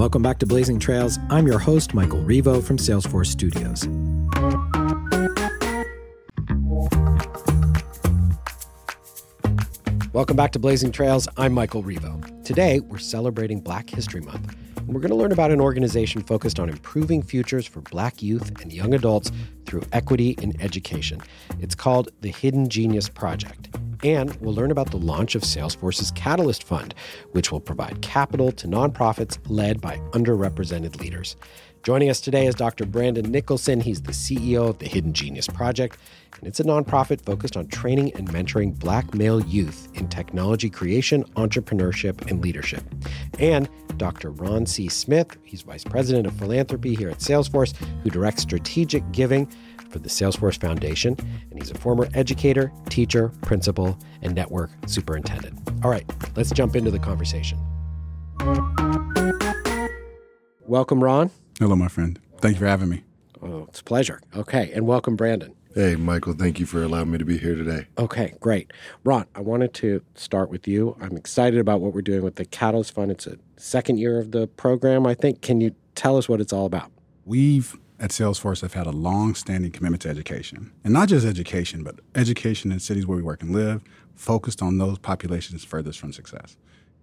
Welcome back to Blazing Trails. I'm your host, Michael Rivo from Salesforce Studios. Welcome back to Blazing Trails. I'm Michael Rivo. Today, we're celebrating Black History Month, and we're going to learn about an organization focused on improving futures for Black youth and young adults through equity in education. It's called the Hidden Genius Project. And we'll learn about the launch of Salesforce's Catalyst Fund, which will provide capital to nonprofits led by underrepresented leaders. Joining us today is Dr. Brandon Nicholson. He's the CEO of the Hidden Genius Project, and it's a nonprofit focused on training and mentoring black male youth in technology creation, entrepreneurship, and leadership. And Dr. Ron C. Smith, he's Vice President of Philanthropy here at Salesforce, who directs strategic giving for the Salesforce Foundation, and he's a former educator, teacher, principal, and network superintendent. All right, let's jump into the conversation. Welcome, Ron. Hello, my friend. Thank you for having me. Oh, it's a pleasure. Okay, and welcome, Brandon. Hey, Michael, thank you for allowing me to be here today. Okay, great. Ron, I wanted to start with you. I'm excited about what we're doing with the Catalyst Fund. It's a second year of the program, I think. Can you tell us what it's all about? We've at Salesforce have had a long-standing commitment to education, and not just education, but education in cities where we work and live, focused on those populations furthest from success.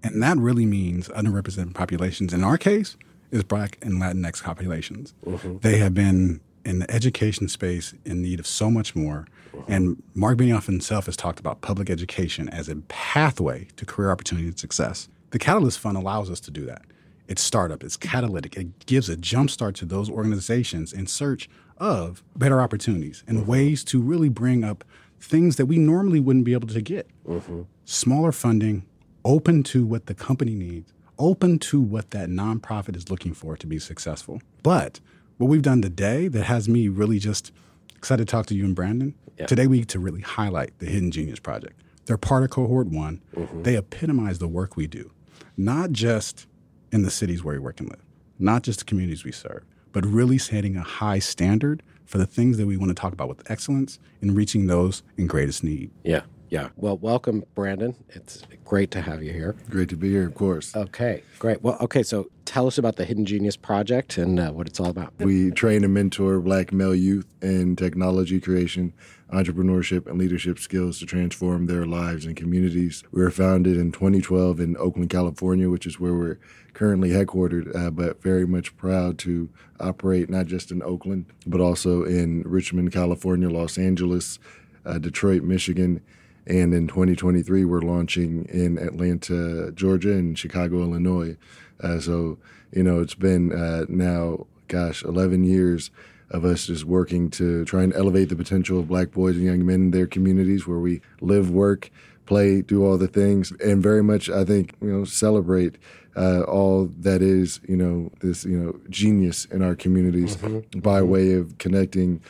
And that really means underrepresented populations. In our case, is Black and Latinx populations. Mm-hmm. They have been in the education space in need of so much more. Mm-hmm. And Mark Benioff himself has talked about public education as a pathway to career opportunity and success. The Catalyst Fund allows us to do that. It's startup, it's catalytic. It gives a jumpstart to those organizations in search of better opportunities and mm-hmm. ways to really bring up things that we normally wouldn't be able to get. Mm-hmm. Smaller funding, open to what the company needs, open to what that nonprofit is looking for to be successful. But what we've done today that has me really just excited to talk to you and Brandon. Today we get to really highlight the Hidden Genius Project. They're part of cohort one. Mm-hmm. They epitomize the work we do, not just in the cities where we work and live, not just the communities we serve, but really setting a high standard for the things that we want to talk about with excellence and reaching those in greatest need. Yeah. Yeah. Well, welcome, Brandon. It's great to have you here. Great to be here, of course. Okay, great. Well, okay, so tell us about the Hidden Genius Project and uh, what it's all about. We train and mentor black male youth in technology creation, entrepreneurship, and leadership skills to transform their lives and communities. We were founded in 2012 in Oakland, California, which is where we're currently headquartered, uh, but very much proud to operate not just in Oakland, but also in Richmond, California, Los Angeles, uh, Detroit, Michigan and in 2023, we're launching in Atlanta, Georgia, and Chicago, Illinois. Uh, so, you know, it's been uh, now, gosh, 11 years of us just working to try and elevate the potential of black boys and young men in their communities where we live, work, play, do all the things, and very much, I think, you know, celebrate uh, all that is, you know, this, you know, genius in our communities mm-hmm. by mm-hmm. way of connecting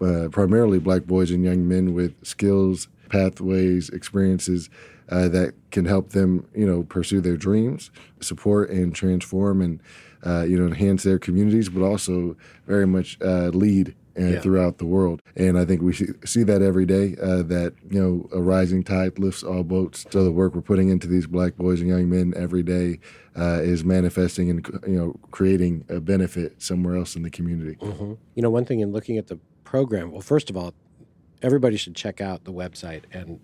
uh, primarily black boys and young men with skills pathways, experiences uh, that can help them, you know, pursue their dreams, support and transform, and uh, you know, enhance their communities, but also very much uh, lead uh, yeah. throughout the world. And I think we see that every day. Uh, that you know, a rising tide lifts all boats. So the work we're putting into these black boys and young men every day uh, is manifesting and you know, creating a benefit somewhere else in the community. Mm-hmm. You know, one thing in looking at the program. Well, first of all, everybody should check out the website and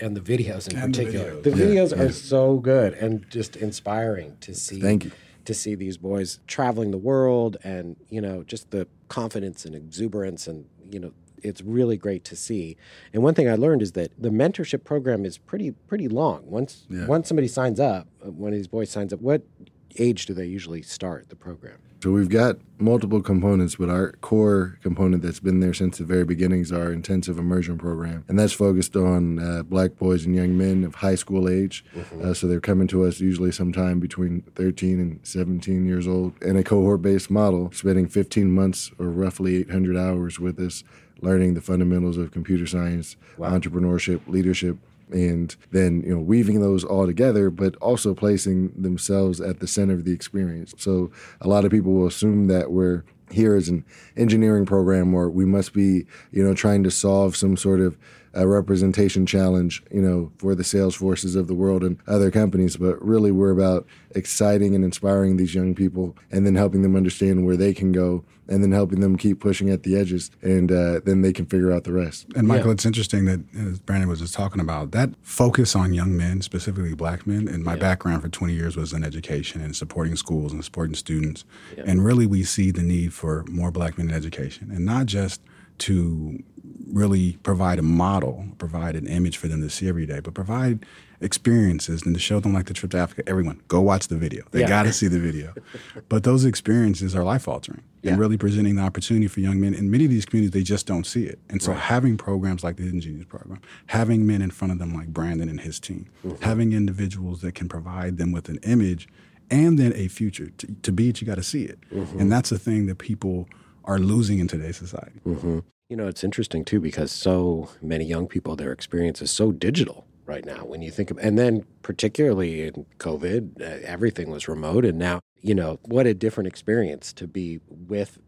and the videos in and particular. The videos, the videos yeah, are yeah. so good and just inspiring to see. Thank you. To see these boys traveling the world and you know just the confidence and exuberance and you know it's really great to see. And one thing I learned is that the mentorship program is pretty pretty long. Once yeah. once somebody signs up, uh, one of these boys signs up, what age do they usually start the program? So we've got multiple components, but our core component that's been there since the very beginning is our intensive immersion program, and that's focused on uh, black boys and young men of high school age. Mm-hmm. Uh, so they're coming to us usually sometime between 13 and 17 years old in a cohort-based model, spending 15 months or roughly 800 hours with us, learning the fundamentals of computer science, wow. entrepreneurship, leadership, and then you know weaving those all together but also placing themselves at the center of the experience. So a lot of people will assume that we're here as an engineering program or we must be you know trying to solve some sort of a representation challenge, you know, for the sales forces of the world and other companies. But really, we're about exciting and inspiring these young people and then helping them understand where they can go and then helping them keep pushing at the edges and uh, then they can figure out the rest. And Michael, yeah. it's interesting that as Brandon was just talking about that focus on young men, specifically black men. And my yeah. background for 20 years was in education and supporting schools and supporting students. Yeah. And really, we see the need for more black men in education and not just to really provide a model, provide an image for them to see every day, but provide experiences and to show them like the trip to Africa. Everyone, go watch the video. They yeah. got to see the video. but those experiences are life altering yeah. and really presenting the opportunity for young men. In many of these communities, they just don't see it. And so right. having programs like the Hidden Genius program, having men in front of them like Brandon and his team, mm-hmm. having individuals that can provide them with an image and then a future. To, to be it, you got to see it. Mm-hmm. And that's the thing that people are losing in today's society. Mm-hmm. You know, it's interesting too because so many young people, their experience is so digital right now. When you think of, and then particularly in COVID, uh, everything was remote, and now you know what a different experience to be with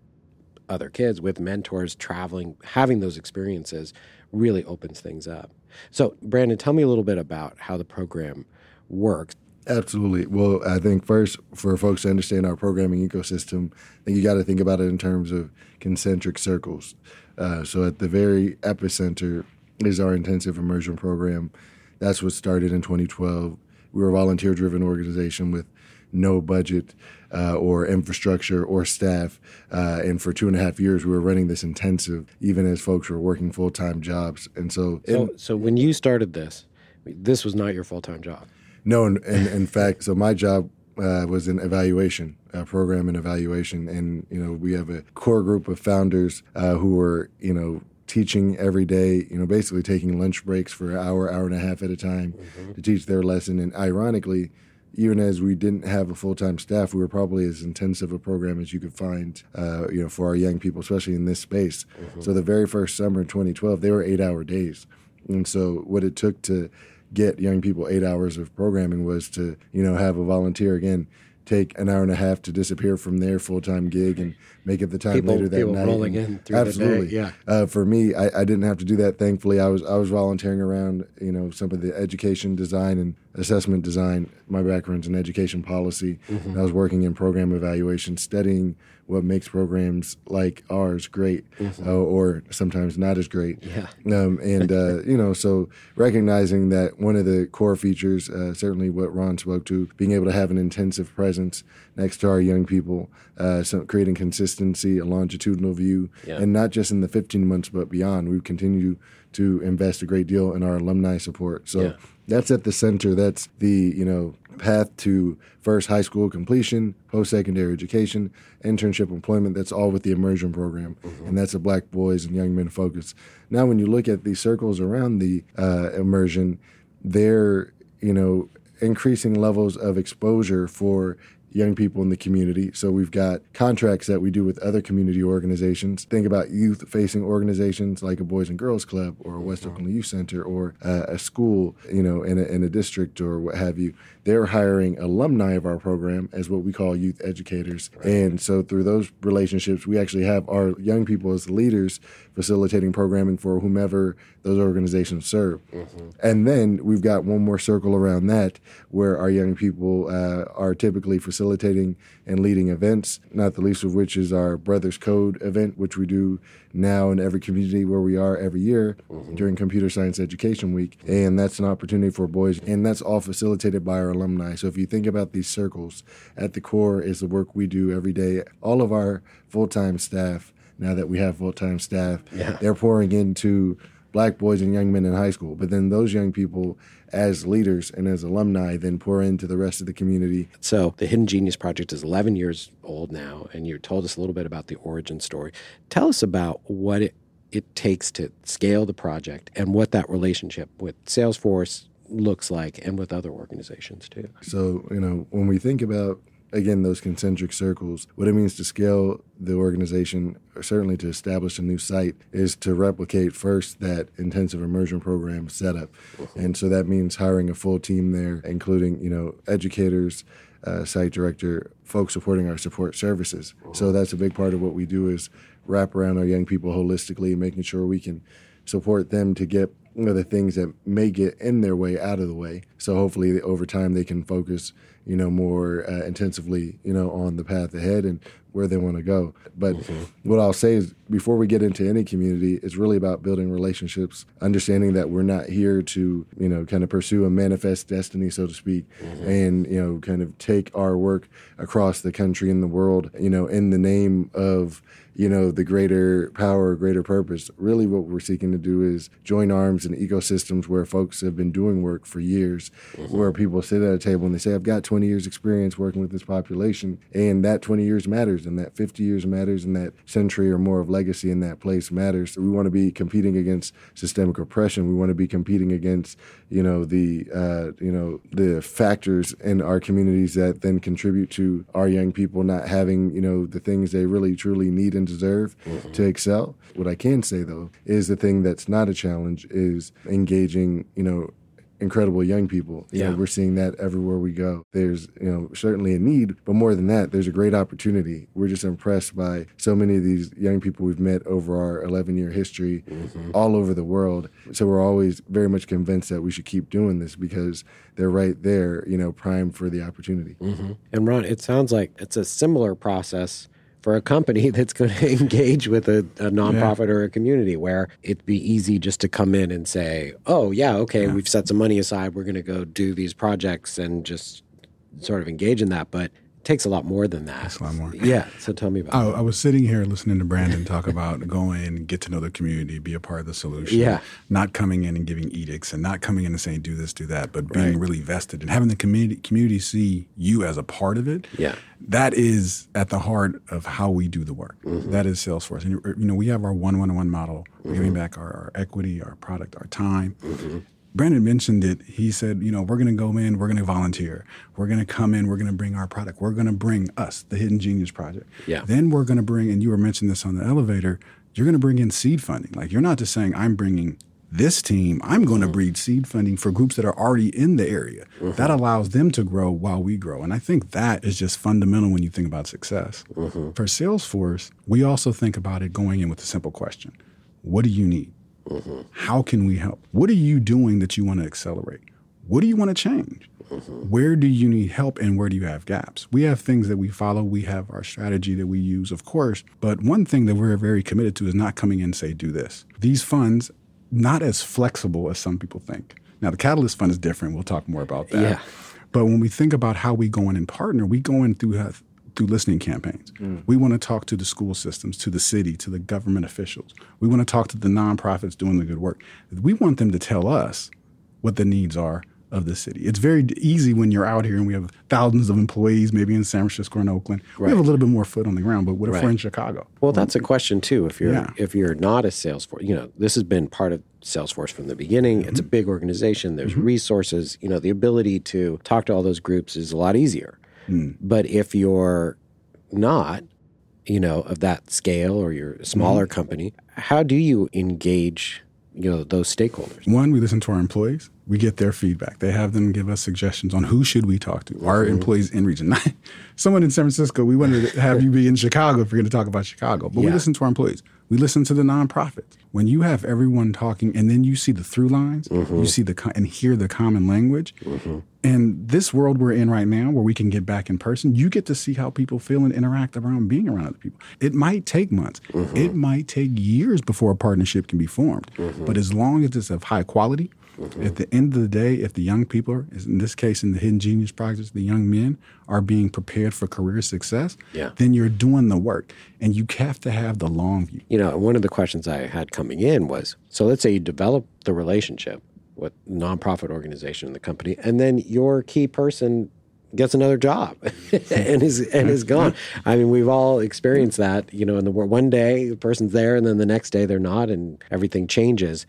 other kids, with mentors, traveling, having those experiences really opens things up. So, Brandon, tell me a little bit about how the program works. Absolutely. Well, I think first, for folks to understand our programming ecosystem, I think you got to think about it in terms of concentric circles. Uh, so, at the very epicenter is our intensive immersion program. That's what started in 2012. We were a volunteer driven organization with no budget uh, or infrastructure or staff. Uh, and for two and a half years, we were running this intensive, even as folks were working full time jobs. And so, so, so when you started this, this was not your full time job. No, in, in, in fact, so my job uh, was in evaluation, uh, program and evaluation, and you know we have a core group of founders uh, who were you know teaching every day, you know, basically taking lunch breaks for an hour, hour and a half at a time mm-hmm. to teach their lesson. And ironically, even as we didn't have a full time staff, we were probably as intensive a program as you could find, uh, you know, for our young people, especially in this space. Mm-hmm. So the very first summer in 2012, they were eight hour days, and so what it took to get young people eight hours of programming was to, you know, have a volunteer again take an hour and a half to disappear from their full time gig and make it the time people, later that people night. rolling in through absolutely, the day. yeah. Uh, for me, I, I, didn't have to do that. Thankfully, I was I was volunteering around, you know, some of the education design and assessment design. My background's in education policy. Mm-hmm. I was working in program evaluation, studying what makes programs like ours great, mm-hmm. uh, or sometimes not as great. Yeah. Um, and uh, you know, so recognizing that one of the core features, uh, certainly what Ron spoke to, being able to have an intensive presence next to our young people, uh, so creating consistency, a longitudinal view, yeah. and not just in the 15 months but beyond. We continue to invest a great deal in our alumni support. So. Yeah that's at the center. That's the you know path to first high school completion, post secondary education, internship employment. That's all with the immersion program, mm-hmm. and that's a Black boys and young men focus. Now, when you look at these circles around the uh, immersion, they're you know increasing levels of exposure for young people in the community. So we've got contracts that we do with other community organizations. Think about youth facing organizations like a Boys and Girls Club or a West Oakland Youth Center or uh, a school, you know, in a, in a district or what have you. They're hiring alumni of our program as what we call youth educators. Right. And so through those relationships, we actually have our young people as leaders facilitating programming for whomever those organizations serve. Mm-hmm. And then we've got one more circle around that where our young people uh, are typically facilitating and leading events, not the least of which is our Brothers Code event, which we do now in every community where we are every year mm-hmm. during Computer Science Education Week. And that's an opportunity for boys, and that's all facilitated by our alumni. So if you think about these circles, at the core is the work we do every day. All of our full time staff, now that we have full time staff, yeah. they're pouring into black boys and young men in high school. But then those young people, as leaders and as alumni, then pour into the rest of the community. So the Hidden Genius Project is 11 years old now, and you told us a little bit about the origin story. Tell us about what it, it takes to scale the project and what that relationship with Salesforce looks like and with other organizations too. So, you know, when we think about again those concentric circles what it means to scale the organization or certainly to establish a new site is to replicate first that intensive immersion program setup. And so that means hiring a full team there including you know educators uh, site director folks supporting our support services. So that's a big part of what we do is wrap around our young people holistically making sure we can support them to get know, the things that may get in their way out of the way. So hopefully over time they can focus, you know, more uh, intensively, you know, on the path ahead and where they want to go. But mm-hmm. what I'll say is before we get into any community, it's really about building relationships, understanding that we're not here to, you know, kind of pursue a manifest destiny, so to speak, mm-hmm. and, you know, kind of take our work across the country and the world, you know, in the name of you know, the greater power, greater purpose. Really, what we're seeking to do is join arms in ecosystems where folks have been doing work for years, mm-hmm. where people sit at a table and they say, I've got 20 years experience working with this population, and that 20 years matters, and that 50 years matters, and that century or more of legacy in that place matters. We want to be competing against systemic oppression. We want to be competing against, you know, the, uh, you know, the factors in our communities that then contribute to our young people not having, you know, the things they really truly need and deserve mm-hmm. to excel. What I can say though is the thing that's not a challenge is engaging, you know, incredible young people. You yeah. Know, we're seeing that everywhere we go. There's, you know, certainly a need, but more than that, there's a great opportunity. We're just impressed by so many of these young people we've met over our 11 year history mm-hmm. all over the world. So we're always very much convinced that we should keep doing this because they're right there, you know, primed for the opportunity. Mm-hmm. And Ron, it sounds like it's a similar process for a company that's going to engage with a, a nonprofit yeah. or a community where it'd be easy just to come in and say, oh, yeah, okay, yeah. we've set some money aside. We're going to go do these projects and just sort of engage in that. But takes a lot more than that. It's a lot more. Yeah. So tell me about. I, I, was sitting here listening to Brandon talk about going get to know the community, be a part of the solution. Yeah. Not coming in and giving edicts and not coming in and saying do this, do that, but being right. really vested and having the community community see you as a part of it. Yeah. That is at the heart of how we do the work. Mm-hmm. That is Salesforce, and you know we have our one one one model, mm-hmm. giving back our, our, equity, our product, our time. Mm-hmm Brandon mentioned it. He said, you know, we're going to go in, we're going to volunteer. We're going to come in, we're going to bring our product. We're going to bring us, the Hidden Genius Project. Yeah. Then we're going to bring, and you were mentioning this on the elevator, you're going to bring in seed funding. Like you're not just saying, I'm bringing this team, I'm going to mm-hmm. breed seed funding for groups that are already in the area. Mm-hmm. That allows them to grow while we grow. And I think that is just fundamental when you think about success. Mm-hmm. For Salesforce, we also think about it going in with a simple question What do you need? Mm-hmm. How can we help? What are you doing that you want to accelerate? What do you want to change? Mm-hmm. Where do you need help and where do you have gaps? We have things that we follow. We have our strategy that we use, of course. But one thing that we're very committed to is not coming in and say, do this. These funds, not as flexible as some people think. Now, the Catalyst Fund is different. We'll talk more about that. Yeah. But when we think about how we go in and partner, we go in through through listening campaigns. Mm. We want to talk to the school systems, to the city, to the government officials. We want to talk to the nonprofits doing the good work. We want them to tell us what the needs are of the city. It's very easy when you're out here and we have thousands of employees, maybe in San Francisco and Oakland. Right. We have a little bit more foot on the ground, but what if right. we're in Chicago? Well, that's a question too. If you're yeah. if you're not a Salesforce, you know, this has been part of Salesforce from the beginning. Mm-hmm. It's a mm-hmm. big organization. There's mm-hmm. resources. You know, the ability to talk to all those groups is a lot easier. Mm. But if you're not, you know, of that scale or you're a smaller mm-hmm. company, how do you engage, you know, those stakeholders? One, we listen to our employees. We get their feedback. They have them give us suggestions on who should we talk to. Mm-hmm. Our employees in region. Someone in San Francisco, we wanted to have you be in Chicago if you're going to talk about Chicago. But yeah. we listen to our employees. We listen to the nonprofits. When you have everyone talking and then you see the through lines, mm-hmm. you see the and hear the common language. Mm-hmm. And this world we're in right now, where we can get back in person, you get to see how people feel and interact around being around other people. It might take months. Mm-hmm. It might take years before a partnership can be formed. Mm-hmm. But as long as it's of high quality, Mm-hmm. At the end of the day, if the young people, in this case in the Hidden Genius Project, the young men are being prepared for career success, yeah. then you're doing the work. And you have to have the long view. You know, one of the questions I had coming in was so let's say you develop the relationship with nonprofit organization in the company, and then your key person gets another job and is and is gone. I mean, we've all experienced that, you know, in the. One day the person's there and then the next day they're not and everything changes.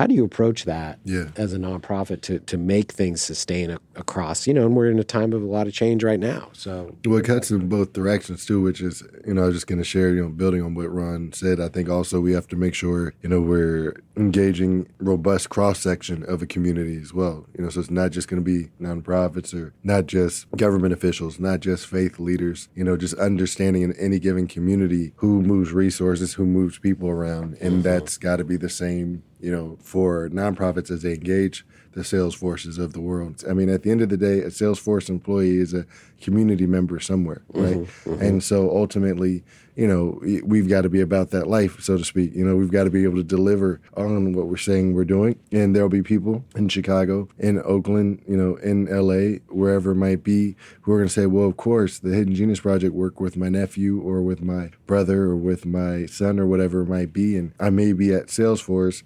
How do you approach that yeah. as a nonprofit to, to make things sustain a, across, you know, and we're in a time of a lot of change right now. So well, it cuts in both directions too, which is, you know, I was just going to share, you know, building on what Ron said. I think also we have to make sure, you know, we're engaging robust cross section of a community as well. You know, so it's not just going to be nonprofits or not just government officials, not just faith leaders. You know, just understanding in any given community who moves resources, who moves people around, and mm-hmm. that's got to be the same you know, for nonprofits as they engage the sales forces of the world. I mean, at the end of the day, a Salesforce employee is a community member somewhere, right? Mm-hmm, mm-hmm. And so ultimately, you know, we've got to be about that life, so to speak. You know, we've got to be able to deliver on what we're saying we're doing. And there'll be people in Chicago, in Oakland, you know, in LA, wherever it might be, who are going to say, well, of course, the Hidden Genius Project worked with my nephew or with my brother or with my son or whatever it might be. And I may be at Salesforce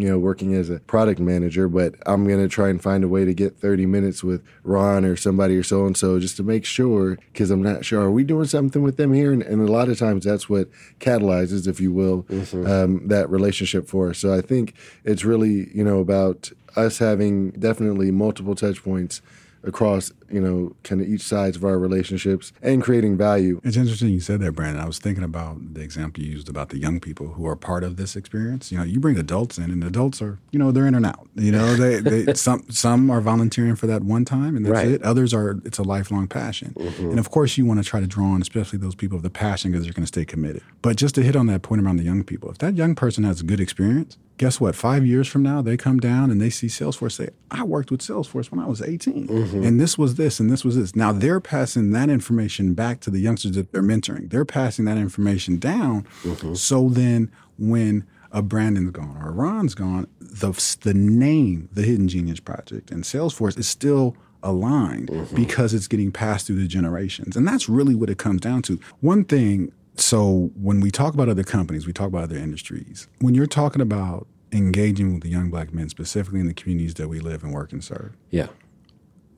you know, working as a product manager, but I'm going to try and find a way to get 30 minutes with Ron or somebody or so and so just to make sure, because I'm not sure, are we doing something with them here? And, and, a lot of times that's what catalyzes, if you will, mm-hmm. um, that relationship for us. So I think it's really, you know, about us having definitely multiple touch points across you know kind of each sides of our relationships and creating value it's interesting you said that brandon i was thinking about the example you used about the young people who are part of this experience you know you bring adults in and adults are you know they're in and out you know they, they some some are volunteering for that one time and that's right. it others are it's a lifelong passion mm-hmm. and of course you want to try to draw on especially those people of the passion because they're going to stay committed but just to hit on that point around the young people if that young person has a good experience guess what? Five years from now, they come down and they see Salesforce say, I worked with Salesforce when I was 18. Mm-hmm. And this was this and this was this. Now they're passing that information back to the youngsters that they're mentoring. They're passing that information down. Mm-hmm. So then when a Brandon's gone or a Ron's gone, the, the name, the Hidden Genius Project and Salesforce is still aligned mm-hmm. because it's getting passed through the generations. And that's really what it comes down to. One thing so when we talk about other companies, we talk about other industries. When you're talking about engaging with the young black men, specifically in the communities that we live and work and serve. Yeah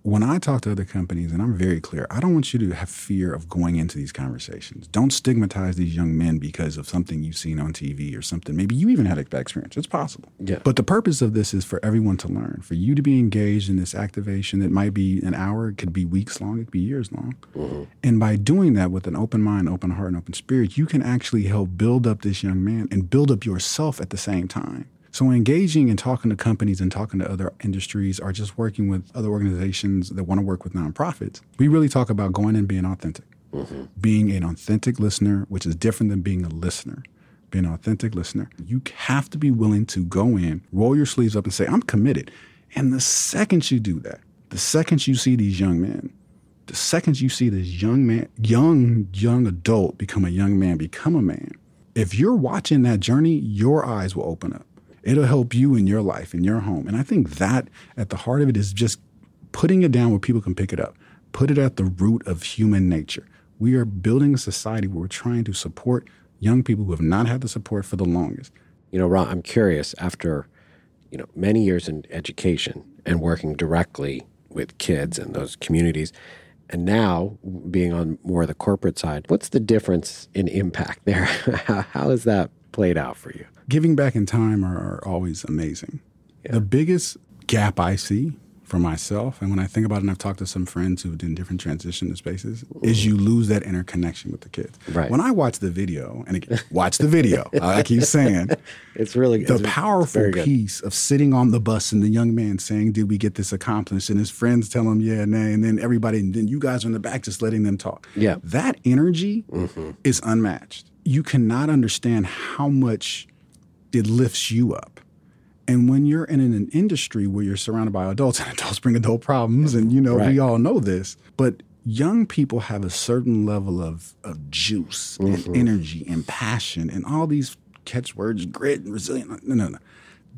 when I talk to other companies, and I'm very clear, I don't want you to have fear of going into these conversations. Don't stigmatize these young men because of something you've seen on TV or something. Maybe you even had a bad experience. It's possible. Yeah. But the purpose of this is for everyone to learn, for you to be engaged in this activation that might be an hour, it could be weeks long, it could be years long. Mm-hmm. And by doing that with an open mind, open heart, and open spirit, you can actually help build up this young man and build up yourself at the same time. So engaging and talking to companies and talking to other industries or just working with other organizations that want to work with nonprofits, we really talk about going and being authentic. Mm-hmm. Being an authentic listener, which is different than being a listener. Being an authentic listener. You have to be willing to go in, roll your sleeves up and say, I'm committed. And the second you do that, the second you see these young men, the second you see this young man, young, young adult become a young man, become a man, if you're watching that journey, your eyes will open up. It'll help you in your life, in your home. And I think that at the heart of it is just putting it down where people can pick it up. Put it at the root of human nature. We are building a society where we're trying to support young people who have not had the support for the longest. You know, Ron, I'm curious after, you know, many years in education and working directly with kids and those communities, and now being on more of the corporate side, what's the difference in impact there? How has that played out for you? giving back in time are, are always amazing. Yeah. The biggest gap I see for myself, and when I think about it, and I've talked to some friends who did different transition spaces, mm-hmm. is you lose that interconnection with the kids. Right. When I watch the video, and again, watch the video, I keep saying, it's really the it's, powerful it's piece of sitting on the bus and the young man saying, "Did we get this accomplished?" and his friends tell him, "Yeah, nay," and then everybody, and then you guys are in the back just letting them talk. Yeah, that energy mm-hmm. is unmatched. You cannot understand how much it lifts you up. And when you're in an industry where you're surrounded by adults, and adults bring adult problems, and you know, right. we all know this, but young people have a certain level of, of juice mm-hmm. and energy and passion and all these catchwords, grit and resilience. No, no, no.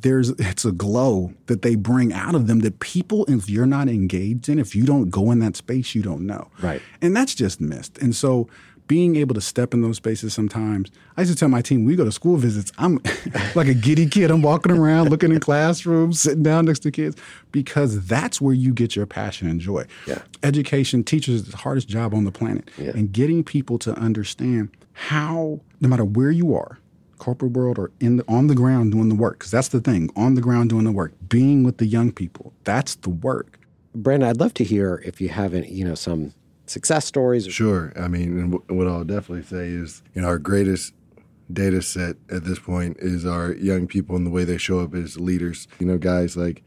There's it's a glow that they bring out of them that people, if you're not engaged in, if you don't go in that space, you don't know. Right. And that's just missed. And so being able to step in those spaces sometimes. I used to tell my team, we go to school visits, I'm like a giddy kid. I'm walking around, looking in classrooms, sitting down next to kids, because that's where you get your passion and joy. Yeah. Education, teachers, is the hardest job on the planet. Yeah. And getting people to understand how, no matter where you are, corporate world or in the, on the ground doing the work, because that's the thing, on the ground doing the work, being with the young people, that's the work. Brandon, I'd love to hear if you have any, you know, some success stories? Sure. I mean, and w- what I'll definitely say is, you know, our greatest data set at this point is our young people and the way they show up as leaders. You know, guys like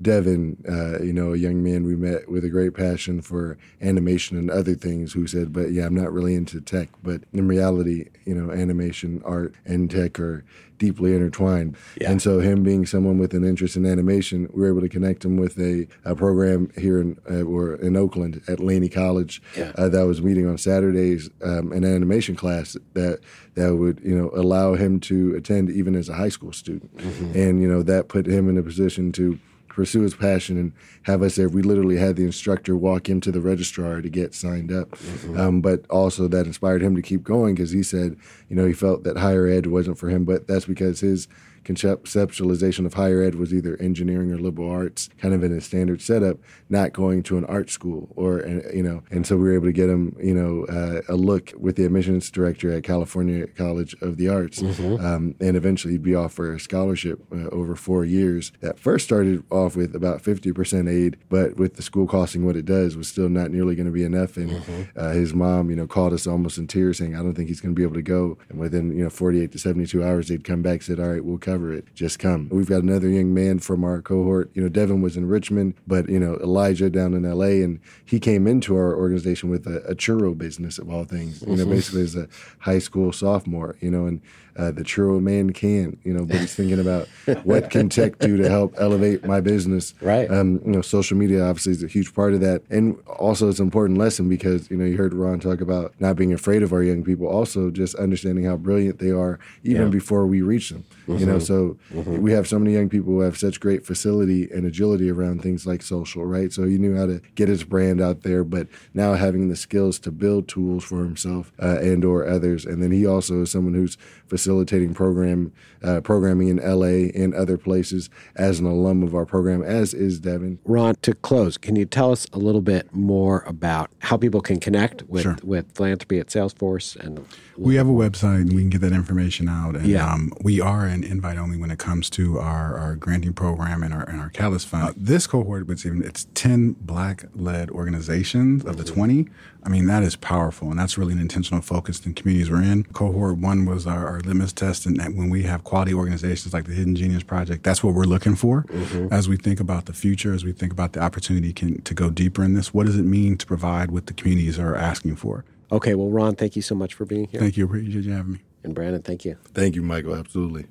Devin, uh, you know, a young man we met with a great passion for animation and other things, who said, "But yeah, I'm not really into tech." But in reality, you know, animation, art, and tech are deeply intertwined. Yeah. And so, him being someone with an interest in animation, we were able to connect him with a, a program here in uh, or in Oakland at Laney College yeah. uh, that was meeting on Saturdays, um, an animation class that that would you know allow him to attend even as a high school student, mm-hmm. and you know that put him in a position to pursue his passion and have us there. We literally had the instructor walk into the registrar to get signed up. Mm-hmm. Um, but also that inspired him to keep going because he said, you know, he felt that higher ed wasn't for him, but that's because his conceptualization of higher ed was either engineering or liberal arts, kind of in a standard setup, not going to an art school or you know. And so we were able to get him, you know, uh, a look with the admissions director at California College of the Arts, mm-hmm. um, and eventually he'd be offered a scholarship uh, over four years. That first started off with about fifty percent aid, but with the school costing what it does, was still not nearly going to be enough. And mm-hmm. uh, his mom, you know, called us almost in tears, saying, "I don't think he's going to be able to go." And within you know forty eight to seventy two hours, they'd come back, said, "All right, we'll cover." it. Just come. We've got another young man from our cohort. You know, Devin was in Richmond, but you know Elijah down in L.A. and he came into our organization with a, a churro business of all things. You know, mm-hmm. basically as a high school sophomore. You know, and uh, the churro man can. You know, but he's thinking about what can tech do to help elevate my business. Right. Um, you know, social media obviously is a huge part of that, and also it's an important lesson because you know you heard Ron talk about not being afraid of our young people. Also, just understanding how brilliant they are even yeah. before we reach them. Mm-hmm. You know, so mm-hmm. we have so many young people who have such great facility and agility around things like social, right? So he knew how to get his brand out there, but now having the skills to build tools for himself uh, and or others. And then he also is someone who's facilitating program uh, programming in LA and other places as an alum of our program, as is Devin. Ron, to close, can you tell us a little bit more about how people can connect with, sure. with philanthropy at Salesforce? And we have a website, and we can get that information out. And yeah. um, we are an invite only when it comes to our, our granting program and our and our Catalyst Fund. Uh, this cohort, it's even it's ten black led organizations of the twenty. I mean, that is powerful, and that's really an intentional focus in communities we're in. Cohort one was our, our litmus test, and when we have quality organizations like the Hidden Genius Project, that's what we're looking for mm-hmm. as we think about the future, as we think about the opportunity can, to go deeper in this. What does it mean to provide what the communities are asking for? Okay, well, Ron, thank you so much for being here. Thank you. Appreciate you having me. And Brandon, thank you. Thank you, Michael. Absolutely.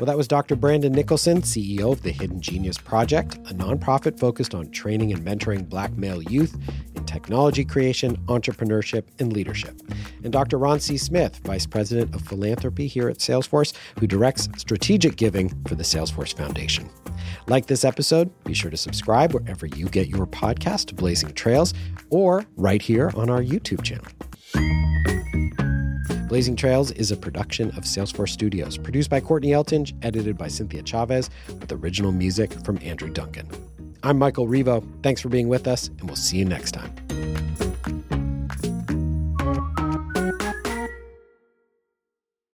Well, that was Dr. Brandon Nicholson, CEO of the Hidden Genius Project, a nonprofit focused on training and mentoring black male youth in technology creation, entrepreneurship, and leadership. And Dr. Ron C. Smith, Vice President of Philanthropy here at Salesforce, who directs strategic giving for the Salesforce Foundation. Like this episode, be sure to subscribe wherever you get your podcast to Blazing Trails or right here on our YouTube channel. Blazing Trails is a production of Salesforce Studios, produced by Courtney Eltinge, edited by Cynthia Chavez, with original music from Andrew Duncan. I'm Michael Rivo. Thanks for being with us, and we'll see you next time.